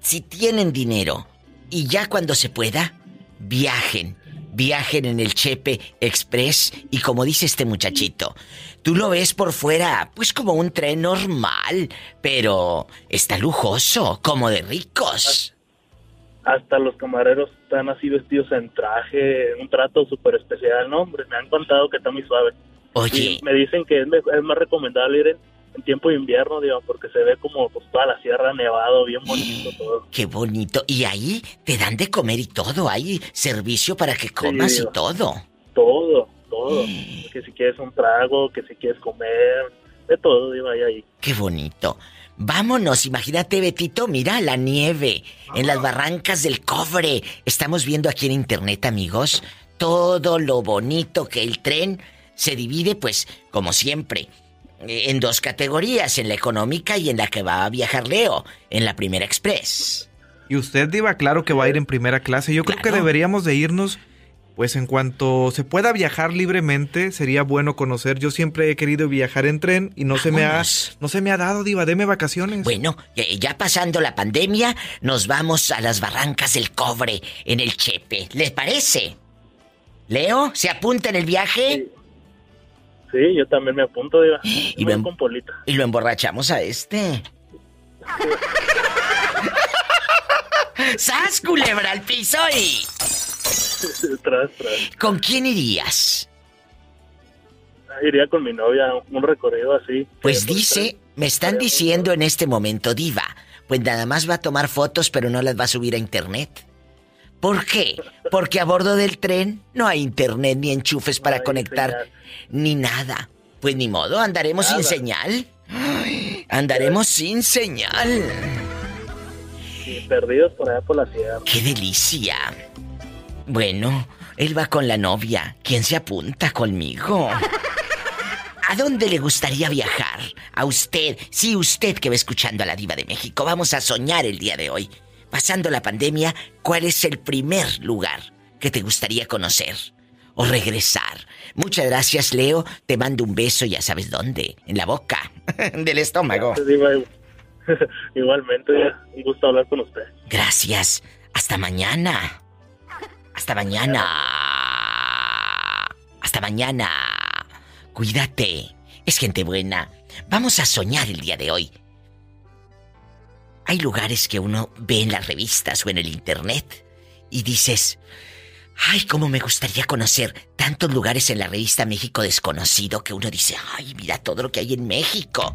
si tienen dinero y ya cuando se pueda, viajen, viajen en el Chepe Express y como dice este muchachito, tú lo ves por fuera, pues como un tren normal, pero está lujoso, como de ricos. Hasta los camareros están así vestidos en traje, un trato súper especial. No, hombre, me han contado que está muy suave. Oye, Y me dicen que es más recomendable ir en, en tiempo de invierno, digo, porque se ve como pues, toda la sierra nevado, bien bonito todo. qué bonito. Y ahí te dan de comer y todo, hay servicio para que comas y digo. todo. Todo, todo. Que si quieres un trago, que si quieres comer, de todo, digo, ahí, ahí. Qué bonito. Vámonos, imagínate, Betito, mira la nieve en las barrancas del cobre. Estamos viendo aquí en internet, amigos, todo lo bonito que el tren se divide, pues, como siempre, en dos categorías, en la económica y en la que va a viajar Leo, en la primera express. Y usted, Diva, claro que va a ir en primera clase. Yo creo que deberíamos de irnos, pues en cuanto se pueda viajar libremente, sería bueno conocer. Yo siempre he querido viajar en tren y no se me ha, no se me ha dado, Diva. Deme vacaciones. Bueno, ya pasando la pandemia, nos vamos a las barrancas del cobre en el Chepe. ¿Les parece? Leo, ¿se apunta en el viaje? Sí, yo también me apunto, digo. Y lo- con Polita. Y lo emborrachamos a este. ¡Sas, culebra al piso y... tras, tras. ¿Con quién irías? Iría con mi novia, un recorrido así. Pues dice, me están diciendo en este momento, diva, pues nada más va a tomar fotos pero no las va a subir a internet. ¿Por qué? Porque a bordo del tren no hay internet ni enchufes para conectar señal. ni nada. Pues ni modo, andaremos sin señal. Ay, Andaremos sin señal. sí, perdidos por allá por la sierra. ¡Qué delicia! Bueno, él va con la novia. ¿Quién se apunta conmigo? ¿A dónde le gustaría viajar? A usted, sí, usted que va escuchando a la diva de México. Vamos a soñar el día de hoy. Pasando la pandemia, ¿cuál es el primer lugar que te gustaría conocer? O regresar. Muchas gracias, Leo. Te mando un beso, ya sabes dónde. En la boca. Del estómago. Igualmente, un gusto hablar con usted. Gracias. Hasta mañana. Hasta mañana. Hasta mañana. Cuídate. Es gente buena. Vamos a soñar el día de hoy. Hay lugares que uno ve en las revistas o en el internet y dices, ay, cómo me gustaría conocer tantos lugares en la revista México desconocido que uno dice, ay, mira todo lo que hay en México.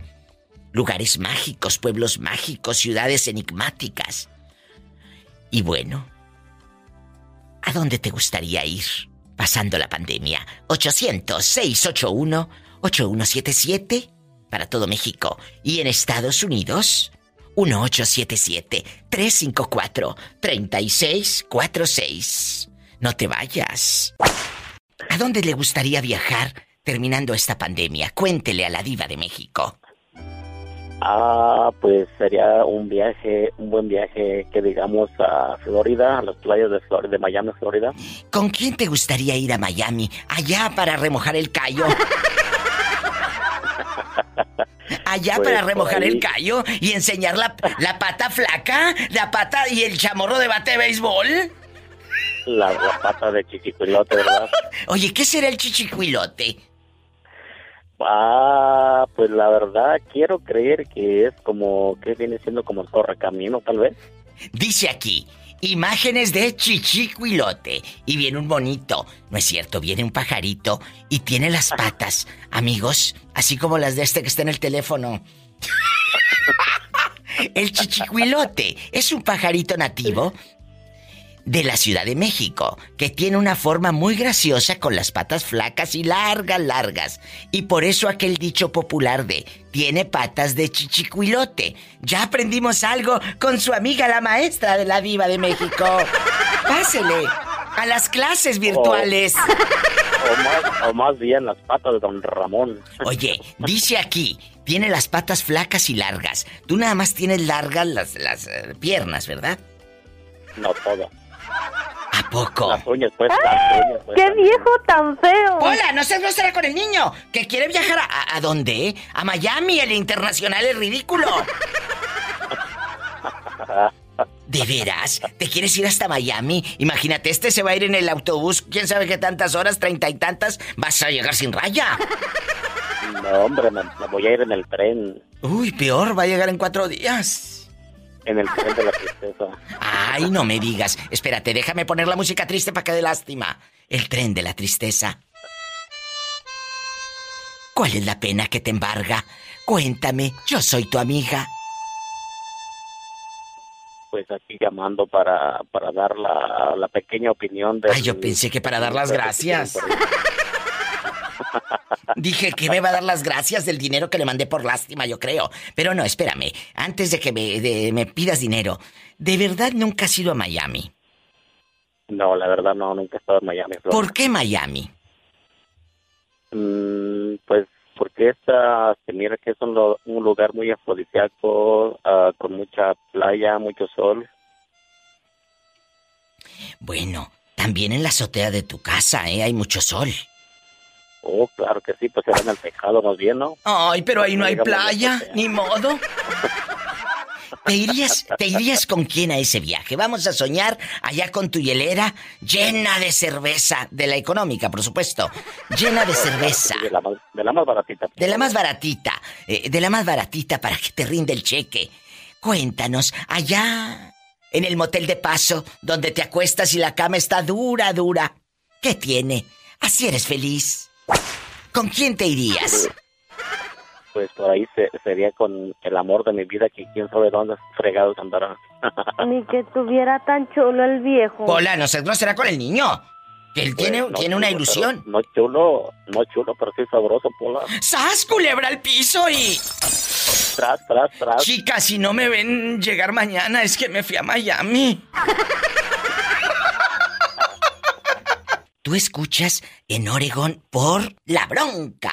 Lugares mágicos, pueblos mágicos, ciudades enigmáticas. Y bueno, ¿a dónde te gustaría ir pasando la pandemia? 800-681-8177 para todo México. Y en Estados Unidos, 1877-354-3646. No te vayas. ¿A dónde le gustaría viajar terminando esta pandemia? Cuéntele a la diva de México. Ah, pues sería un viaje, un buen viaje que digamos a Florida, a las playas de Florida, de Miami, Florida. ¿Con quién te gustaría ir a Miami? Allá para remojar el callo. Allá Pues, para remojar el callo y enseñar la, la pata flaca, la pata y el chamorro de bate de béisbol. La, la pata de chichicuilote, ¿verdad? Oye, ¿qué será el chichicuilote? Ah, pues la verdad quiero creer que es como, que viene siendo como el correcamino, tal vez. Dice aquí, imágenes de chichicuilote. Y viene un bonito. No es cierto, viene un pajarito y tiene las patas, amigos, así como las de este que está en el teléfono. El chichicuilote es un pajarito nativo de la Ciudad de México, que tiene una forma muy graciosa con las patas flacas y largas, largas. Y por eso aquel dicho popular de tiene patas de chichicuilote. Ya aprendimos algo con su amiga la maestra de la diva de México. Pásele a las clases virtuales. O más, o más bien las patas de don Ramón. Oye, dice aquí, tiene las patas flacas y largas. Tú nada más tienes largas las, las eh, piernas, ¿verdad? No todo. ¿A poco? Las uñas, pues, las uñas, pues. ¡Qué viejo tan feo! Hola, no seas grosera con el niño, que quiere viajar a, a- ¿a dónde? A Miami, el internacional es ridículo. ¿De veras? ¿Te quieres ir hasta Miami? Imagínate, este se va a ir en el autobús, quién sabe qué tantas horas, treinta y tantas, vas a llegar sin raya. No, hombre, me, me voy a ir en el tren. Uy, peor, va a llegar en cuatro días. En el tren de la tristeza. Ay, no me digas. Espérate, déjame poner la música triste para que dé lástima. El tren de la tristeza. ¿Cuál es la pena que te embarga? Cuéntame, yo soy tu amiga. Pues aquí llamando para, para dar la, la pequeña opinión de. Ay, yo pensé que para dar las gracias. Dije que me va a dar las gracias del dinero que le mandé por lástima, yo creo. Pero no, espérame. Antes de que me, de- me pidas dinero, ¿de verdad nunca has ido a Miami? No, la verdad no, nunca he estado en Miami. ¿Por qué Miami? Mm, pues porque esta se mira que es un, un lugar muy afrodisíaco, ah, con mucha playa, mucho sol. Bueno, también en la azotea de tu casa, ¿eh? Hay mucho sol. Oh, claro que sí, pues será en el tejado más bien, ¿no? Ay, pero ahí no hay playa, ni modo. ¿Te irías, ¿Te irías con quién a ese viaje? Vamos a soñar allá con tu hielera llena de cerveza, de la económica, por supuesto, llena de cerveza. De la más, de la más baratita. De la más baratita, eh, de la más baratita para que te rinde el cheque. Cuéntanos, allá en el motel de paso, donde te acuestas y la cama está dura, dura. ¿Qué tiene? Así eres feliz. ¿Con quién te irías? Pues por ahí se- sería con el amor de mi vida, que quién sabe dónde fregados andará. Ni que tuviera tan chulo el viejo. Hola, no sé, no será con el niño. Que él tiene, Pues, no tiene una ilusión. pero- No chulo, no chulo, pero sí sabroso, Pola. ¡Sas, culebra al piso y... Tras, tras, tras. Chicas, si no me ven llegar mañana, es que me fui a Miami. Tú escuchas en Oregon por La Bronca.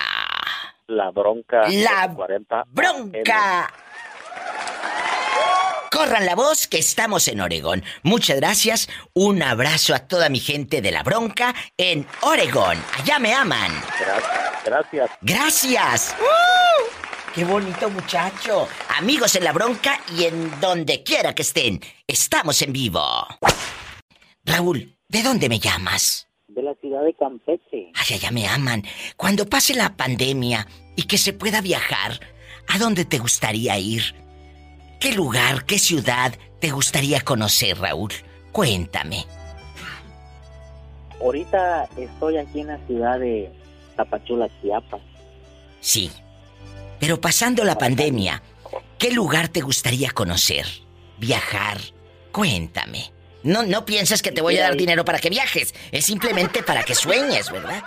La bronca. La 40 ¡Bronca! Corran la voz que estamos en Oregón. Muchas gracias. Un abrazo a toda mi gente de La Bronca en Oregón. Allá me aman. Gracias. Gracias. Gracias. ¡Uh! ¡Qué bonito muchacho! Amigos en La Bronca y en donde quiera que estén, estamos en vivo. Raúl, ¿de dónde me llamas? De la ciudad de Campeche. Ay, allá me aman. Cuando pase la pandemia y que se pueda viajar, ¿a dónde te gustaría ir? ¿Qué lugar, qué ciudad te gustaría conocer, Raúl? Cuéntame. Ahorita estoy aquí en la ciudad de Tapachula, Chiapas. Sí. Pero pasando la pandemia, ¿qué lugar te gustaría conocer? Viajar. Cuéntame. No, no pienses que te voy a dar dinero para que viajes. Es simplemente para que sueñes, ¿verdad?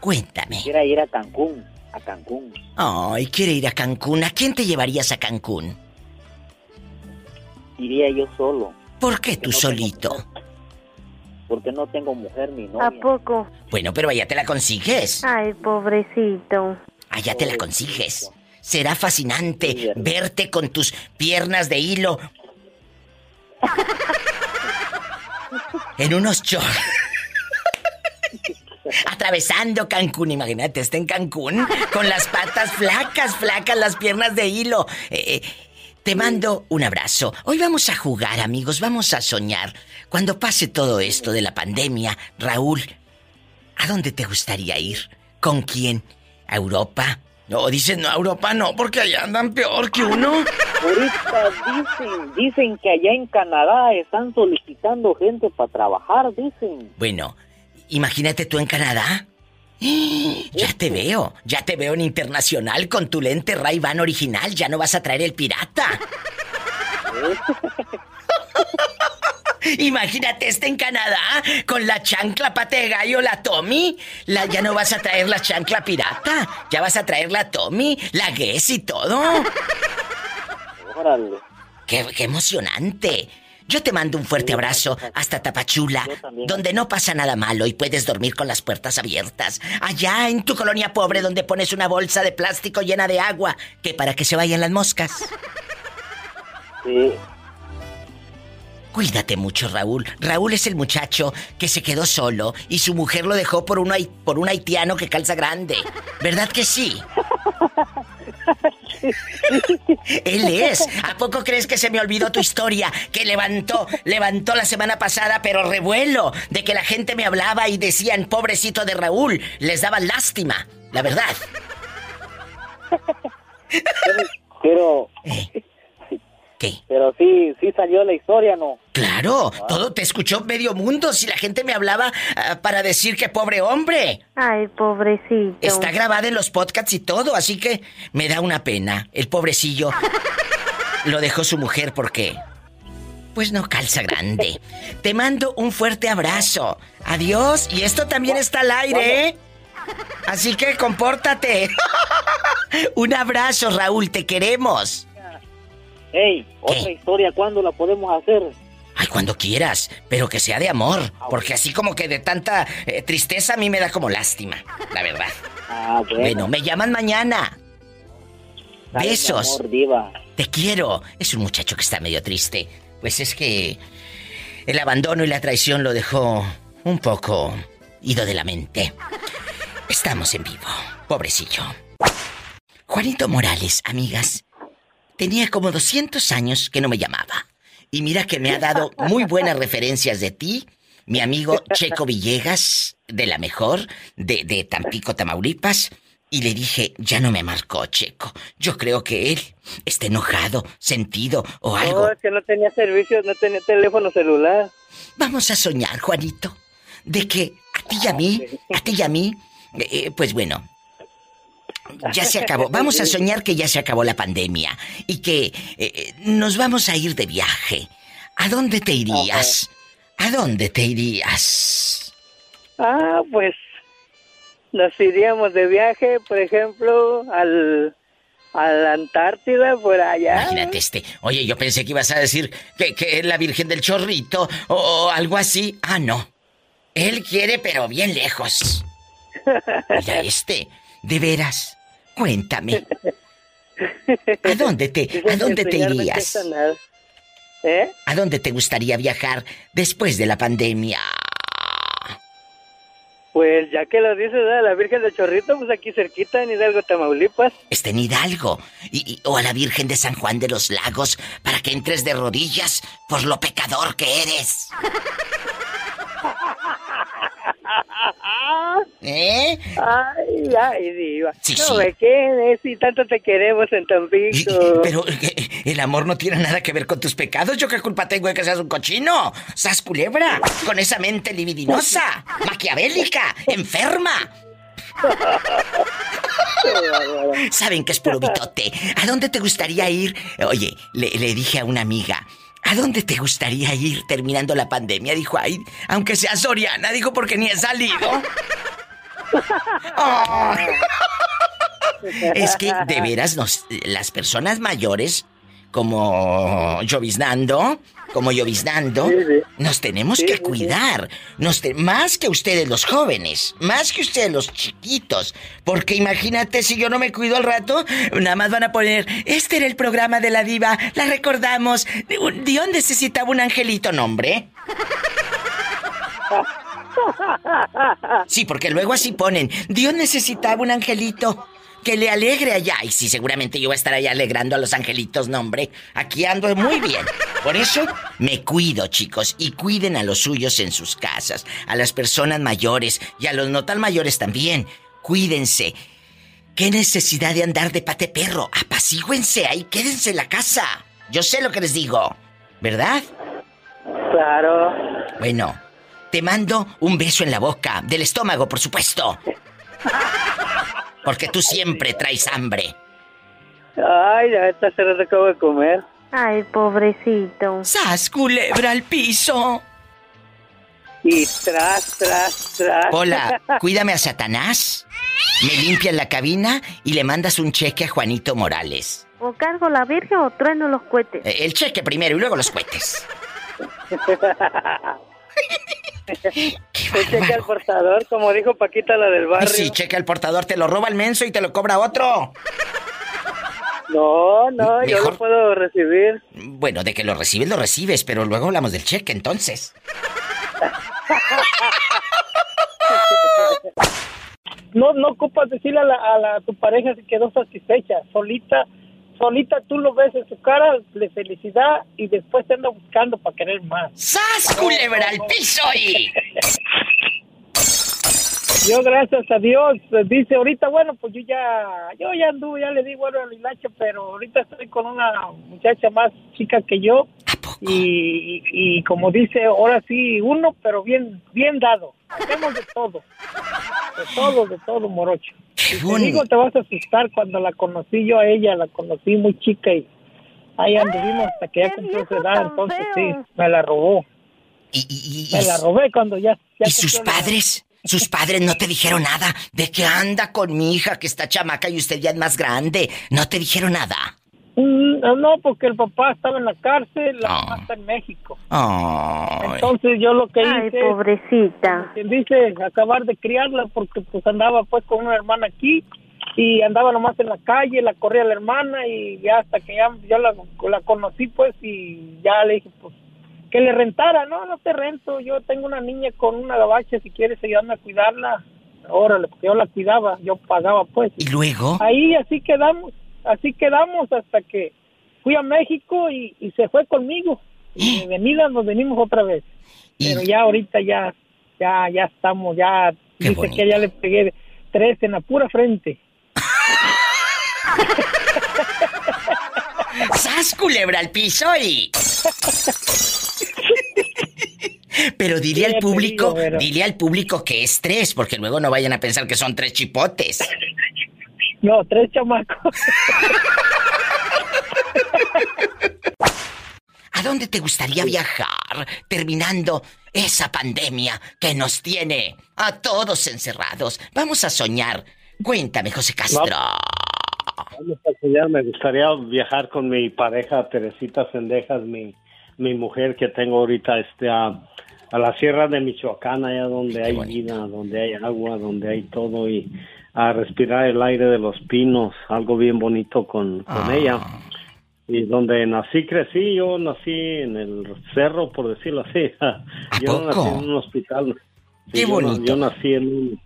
Cuéntame. Quisiera ir a Cancún, a Cancún. Ay, quiere ir a Cancún. ¿A quién te llevarías a Cancún? Iría yo solo, ¿Por qué tú solito? porque no tengo mujer ni ¿A novia. poco? Bueno, pero allá te la consigues. Ay, pobrecito. Allá te la consigues. Será fascinante verte con tus piernas de hilo. En unos shorts. Atravesando Cancún, imagínate, está en Cancún con las patas flacas, flacas, las piernas de hilo. Eh, eh, te mando un abrazo. Hoy vamos a jugar, amigos, vamos a soñar. Cuando pase todo esto de la pandemia, Raúl, ¿a dónde te gustaría ir? ¿Con quién? ¿A Europa? No, dicen no, a Europa no, porque allá andan peor que uno. Ahorita dicen, dicen que allá en Canadá están solicitando gente para trabajar, dicen. Bueno, imagínate tú en Canadá. Ya te veo, ya te veo en internacional con tu lente ray ban original, ya no vas a traer el pirata. Imagínate este en Canadá con la chancla pata de gallo, la Tommy. La, ya no vas a traer la chancla pirata, ya vas a traer la Tommy, la Guess y todo. Qué, qué emocionante. Yo te mando un fuerte abrazo hasta Tapachula, donde no pasa nada malo y puedes dormir con las puertas abiertas. Allá en tu colonia pobre donde pones una bolsa de plástico llena de agua, que para que se vayan las moscas. Sí. Cuídate mucho, Raúl. Raúl es el muchacho que se quedó solo y su mujer lo dejó por un, por un haitiano que calza grande. ¿Verdad que sí? Él es. ¿A poco crees que se me olvidó tu historia? Que levantó, levantó la semana pasada, pero revuelo, de que la gente me hablaba y decían, pobrecito de Raúl, les daba lástima. La verdad. Pero. ¿Qué? Pero sí, sí salió la historia, ¿no? Claro, todo te escuchó medio mundo si la gente me hablaba ah, para decir que pobre hombre. Ay, pobrecito. Está grabada en los podcasts y todo, así que me da una pena. El pobrecillo lo dejó su mujer porque... Pues no calza grande. Te mando un fuerte abrazo. Adiós. Y esto también está al aire, ¿eh? Así que compórtate. un abrazo, Raúl. Te queremos. Ey, otra historia, ¿cuándo la podemos hacer? Ay, cuando quieras, pero que sea de amor. Porque así como que de tanta eh, tristeza a mí me da como lástima, la verdad. Ah, bueno. Bueno, me llaman mañana. Dale, Besos. amor, diva. Te quiero. Es un muchacho que está medio triste. Pues es que el abandono y la traición lo dejó un poco ido de la mente. Estamos en vivo. Pobrecillo. Juanito Morales, amigas, tenía como 200 años que no me llamaba. Y mira que me ha dado muy buenas referencias de ti, mi amigo Checo Villegas, de la mejor, de, de Tampico, Tamaulipas. Y le dije, ya no me marcó, Checo. Yo creo que él está enojado, sentido o algo. No, es que no tenía servicio, no tenía teléfono celular. Vamos a soñar, Juanito, de que a ti y a mí, a ti y a mí, eh, eh, pues bueno, ya se acabó. Vamos a soñar que ya se acabó la pandemia y que eh, nos vamos a ir de viaje. ¿A dónde te irías? ¿A dónde te irías? Ah, pues nos iríamos de viaje, por ejemplo, al a la Antártida, por allá. Imagínate este. Oye, yo pensé que ibas a decir que, que es la Virgen del Chorrito o, o algo así. Ah, no. Él quiere, pero bien lejos. Mira este. De veras. Cuéntame. ¿A dónde te, a dónde te irías? ¿Eh? ¿A dónde te gustaría viajar después de la pandemia? Pues ya que lo dices, ¿verdad? la Virgen del Chorrito, pues aquí cerquita en Hidalgo, Tamaulipas. Está en Hidalgo. Y, y- o a la Virgen de San Juan de los Lagos para que entres de rodillas por lo pecador que eres. ¿Eh? Ay, ay, diva. Sí, no, sí. Eh, Si tanto te queremos en Tampico. Pero eh, el amor no tiene nada que ver con tus pecados. ¿Yo qué culpa tengo de que seas un cochino? ¡Sas culebra! Con esa mente libidinosa, maquiavélica, enferma. Saben que es puro bitote. ¿A dónde te gustaría ir? Oye, le, le dije a una amiga. ¿A dónde te gustaría ir terminando la pandemia? Dijo, ay, aunque sea Soriana, dijo, porque ni he salido. Ay. Es que de veras nos, las personas mayores, como lloviznando, como lloviznando, nos tenemos que cuidar. Nos te- más que ustedes los jóvenes, más que ustedes los chiquitos. Porque imagínate si yo no me cuido al rato, nada más van a poner, este era el programa de la diva, la recordamos. Dios necesitaba un angelito, nombre. Sí, porque luego así ponen, Dios necesitaba un angelito que le alegre allá. Y sí, seguramente yo voy a estar allá alegrando a los angelitos, no, hombre. Aquí ando muy bien. Por eso me cuido, chicos, y cuiden a los suyos en sus casas, a las personas mayores y a los no tan mayores también. Cuídense. ¿Qué necesidad de andar de pate perro? Apacíguense ahí, quédense en la casa. Yo sé lo que les digo, ¿verdad? Claro. Bueno, te mando un beso en la boca, del estómago, por supuesto. Porque tú siempre traes hambre. Ay, ya está se lo acabo de comer. Ay, pobrecito. ¡Sas, culebra al piso! Y tras, tras, tras. Hola, cuídame a Satanás. Me limpias la cabina y le mandas un cheque a Juanito Morales. O cargo la virgen o trueno los cohetes. Eh, El cheque primero y luego los cohetes. Se checa el portador, como dijo Paquita la del Ay, barrio. sí, checa el portador, te lo roba el menso y te lo cobra otro. No, no, yo Mejor- lo puedo recibir. Bueno, de que lo recibes, lo recibes, pero luego hablamos del cheque entonces. No, no ocupas decirle a, la, a, la- a tu pareja si quedó satisfecha. Solita, solita tú lo ves en su cara de felicidad y después te anda buscando para querer más. ¡Sas, culebra al piso y! Yo, gracias a Dios, eh, dice ahorita, bueno, pues yo ya, yo ya anduve, ya le di bueno al hilacho, pero ahorita estoy con una muchacha más chica que yo. Y, y, y como dice, ahora sí, uno, pero bien, bien dado. Hacemos de todo. De todo, de todo, morocho. Y te digo, te vas a asustar cuando la conocí yo a ella, la conocí muy chica y ahí anduvimos hasta que ya cumplió su edad, entonces sí, me la robó. me la robé cuando ya... ya ¿Y sus la padres? Sus padres no te dijeron nada de que anda con mi hija que está chamaca y usted ya es más grande. No te dijeron nada. Mm, No, porque el papá estaba en la cárcel, la mamá está en México. Entonces yo lo que Ay, hice... pobrecita. Quien dice acabar de criarla porque pues andaba pues con una hermana aquí y andaba nomás en la calle, la corría la hermana y ya hasta que ya yo la, la conocí pues y ya le dije pues que le rentara, no, no te rento, yo tengo una niña con una gabacha, si quieres ayudarme a cuidarla, órale, porque yo la cuidaba, yo pagaba pues. ¿Y luego? Ahí así quedamos, así quedamos hasta que fui a México y, y se fue conmigo. Y de venida nos venimos otra vez. Pero ya ahorita ya, ya, ya estamos, ya dice que ya le pegué tres en la pura frente. ¡Sas, culebra al piso y! Pero dile al Sí, público, pero- dile al público que es tres, porque luego no vayan a pensar que son tres chipotes. No, tres chamacos. ¿A dónde te gustaría viajar terminando esa pandemia que nos tiene a todos encerrados? Vamos a soñar. Cuéntame, José Castro. Vamos a soñar, me gustaría viajar con mi pareja Teresita Sendejas, mi, mi mujer que tengo ahorita este, a, a la sierra de Michoacán, allá donde hay vida, donde hay agua, donde hay todo y a respirar el aire de los pinos, algo bien bonito con, con ella. Y donde nací, crecí, yo nací en el cerro, por decirlo así. yo nací en un hospital. Sí, Qué na- bonito. Yo, nací en un,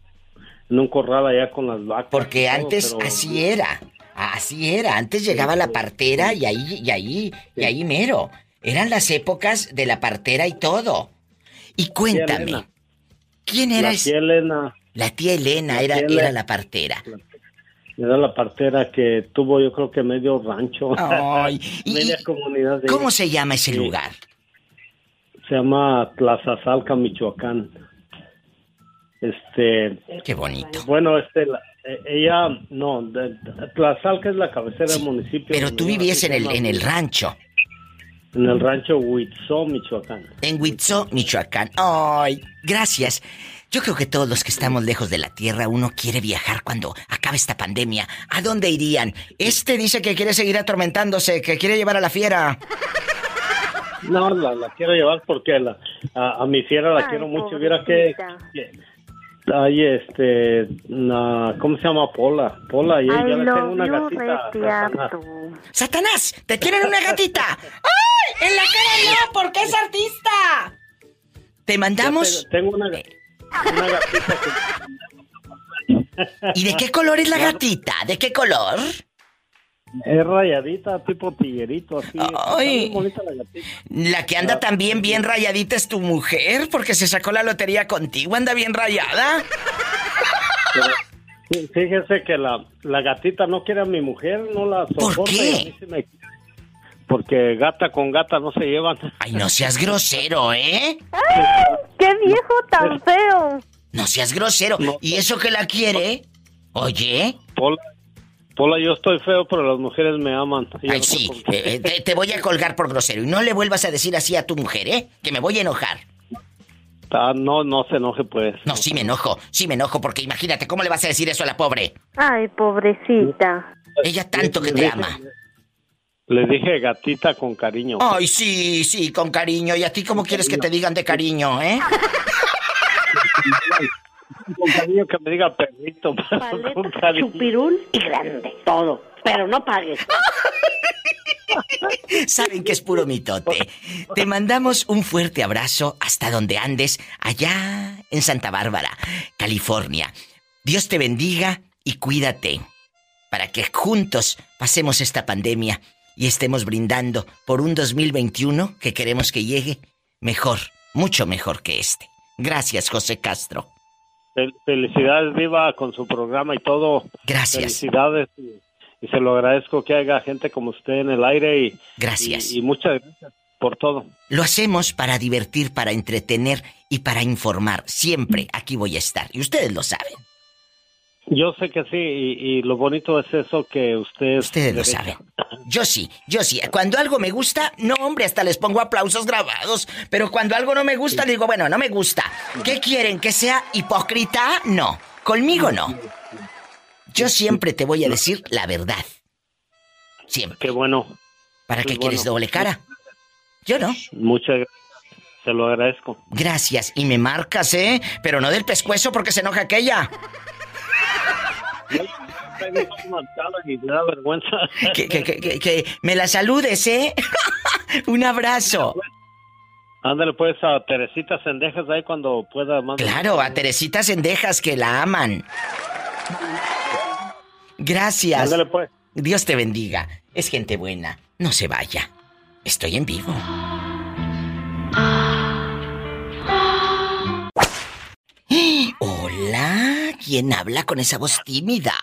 en un corral allá con las vacas. Porque todo, antes pero- así era. Así era. Antes llegaba la partera y ahí, y ahí, y ahí mero. Eran las épocas de la partera y todo. Y cuéntame. ¿quién era La tía Elena. La tía Elena La era, tía era la partera. Era la partera que tuvo yo creo que medio rancho. Ay, y- media comunidad. de- ¿Cómo se llama ese Sí. lugar? Se llama Tlazazalca, Michoacán. Este. Qué bonito. Bueno, este, la- eh, ella, no, de- de- Tlazalca es la cabecera del municipio. Pero tú vivías en el, en el rancho. En el rancho Huitzó, Michoacán. En Huitzó, Michoacán. Ay, gracias. Yo creo que todos los que estamos lejos de la tierra, uno quiere viajar cuando acabe esta pandemia. ¿A dónde irían? Este dice que quiere seguir atormentándose, que quiere llevar a la fiera. No, la, la quiero llevar porque la, a, a mi fiera la quiero mucho. Viera que, que- hay este, ¿cómo se llama? Pola. Pola, y ella le tengo una gatita. Satanás. ¡Te tienen una gatita! ¡Ay! ¡En la cara no! ¡Porque es artista! Te mandamos. Tengo una, una gatita que ¿Y de qué color es la gatita? ¿De qué color? es rayadita, tipo tiguerito, así. Ay. la gatita. La que anda también bien rayadita es tu mujer, porque se sacó la lotería contigo, anda bien rayada. Pero, fí- fíjese que la, la gatita no quiere a mi mujer, no la soporta. qué? y a mí sí me- Porque gata con gata no se llevan. Ay, no seas grosero, ¿eh? ¡Qué viejo tan feo! No seas grosero. ¿Y eso que la quiere? Oye. Pola, Pola, yo estoy feo, pero las mujeres me aman. Ay, no sí. eh, eh, te, te voy a colgar por grosero. Y no le vuelvas a decir así a tu mujer, ¿eh? Que me voy a enojar. Ah, no, no se enoje, pues. No, sí me enojo. Sí me enojo, porque imagínate, ¿cómo le vas a decir eso a la pobre? Ay, pobrecita. Ella tanto que te ama. Le dije gatita con cariño. Ay, sí, sí, con cariño. ¿Y a ti cómo quieres que te digan de cariño, eh? Con cariño que me diga perrito, pero con cariño. Chupirul y grande, todo. Pero no pagues. Saben que es puro mitote. Te mandamos un fuerte abrazo hasta donde andes, allá en Santa Bárbara, California. Dios te bendiga y cuídate para que juntos pasemos esta pandemia y estemos brindando por un 2021 que queremos que llegue mejor, mucho mejor que este. Gracias, José Castro. Fel- Felicidades, Viva, con su programa y todo. Gracias. Felicidades. Y, y se lo agradezco que haya gente como usted en el aire. Y, Gracias. Y, y muchas gracias por todo. Lo hacemos para divertir, para entretener y para informar. Siempre aquí voy a estar. Y ustedes lo saben. Yo sé que sí, y, y lo bonito es eso que usted... Ustedes lo saben. Yo sí, yo sí. Cuando algo me gusta, no, hombre, hasta les pongo aplausos grabados. Pero cuando algo no me gusta, digo, bueno, no me gusta. ¿Qué quieren? ¿Que sea hipócrita? No. Conmigo no. Yo siempre te voy a decir la verdad. Siempre. Qué bueno. ¿Para qué quieres doble cara? Yo no. Muchas gracias. Se lo agradezco. Gracias. Y me marcas, ¿eh? Pero no del pescuezo porque se enoja aquella. Y me da vergüenza. Que, que, que, que- que me la saludes, ¿eh? Un abrazo. Ándale pues a Teresita Sendejas ahí cuando pueda. mándale. Claro, a Teresita Sendejas que la aman. Gracias. Ándale pues. Dios te bendiga. Es gente buena. No se vaya. Estoy en vivo. ¿Quién habla con esa voz tímida?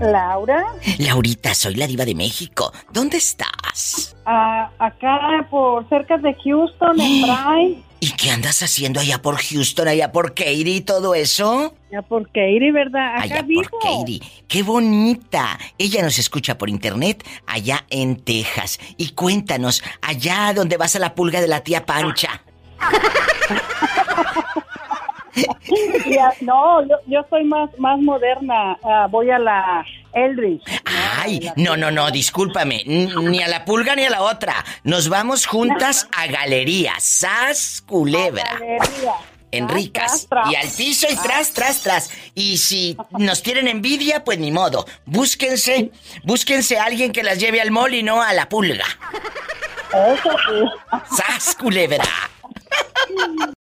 Laura, Laurita, soy la diva de México. ¿Dónde estás? ah, acá por cerca de Houston, en Bryce, ¿Y qué andas haciendo allá por Houston, allá por Katy y todo eso? ya por Katy, ¿verdad? Acá Allá vivo. por Katy. ¡Qué bonita! Ella nos escucha por internet allá en Texas. Y cuéntanos, allá donde vas a la pulga de la tía Pancha. No, yo, yo soy más, más moderna. ah, voy a la Eldridge. Ay, no, no, no, discúlpame. Ni a la pulga ni a la otra. Nos vamos juntas a Galería Sas Culebra. Galería. En ricas. tras, tras. Y al piso y tras, tras, tras. Y si nos tienen envidia, pues ni modo. Búsquense, búsquense a alguien que las lleve al mall y no a la pulga. Eso sí. ¡Sas, culebra!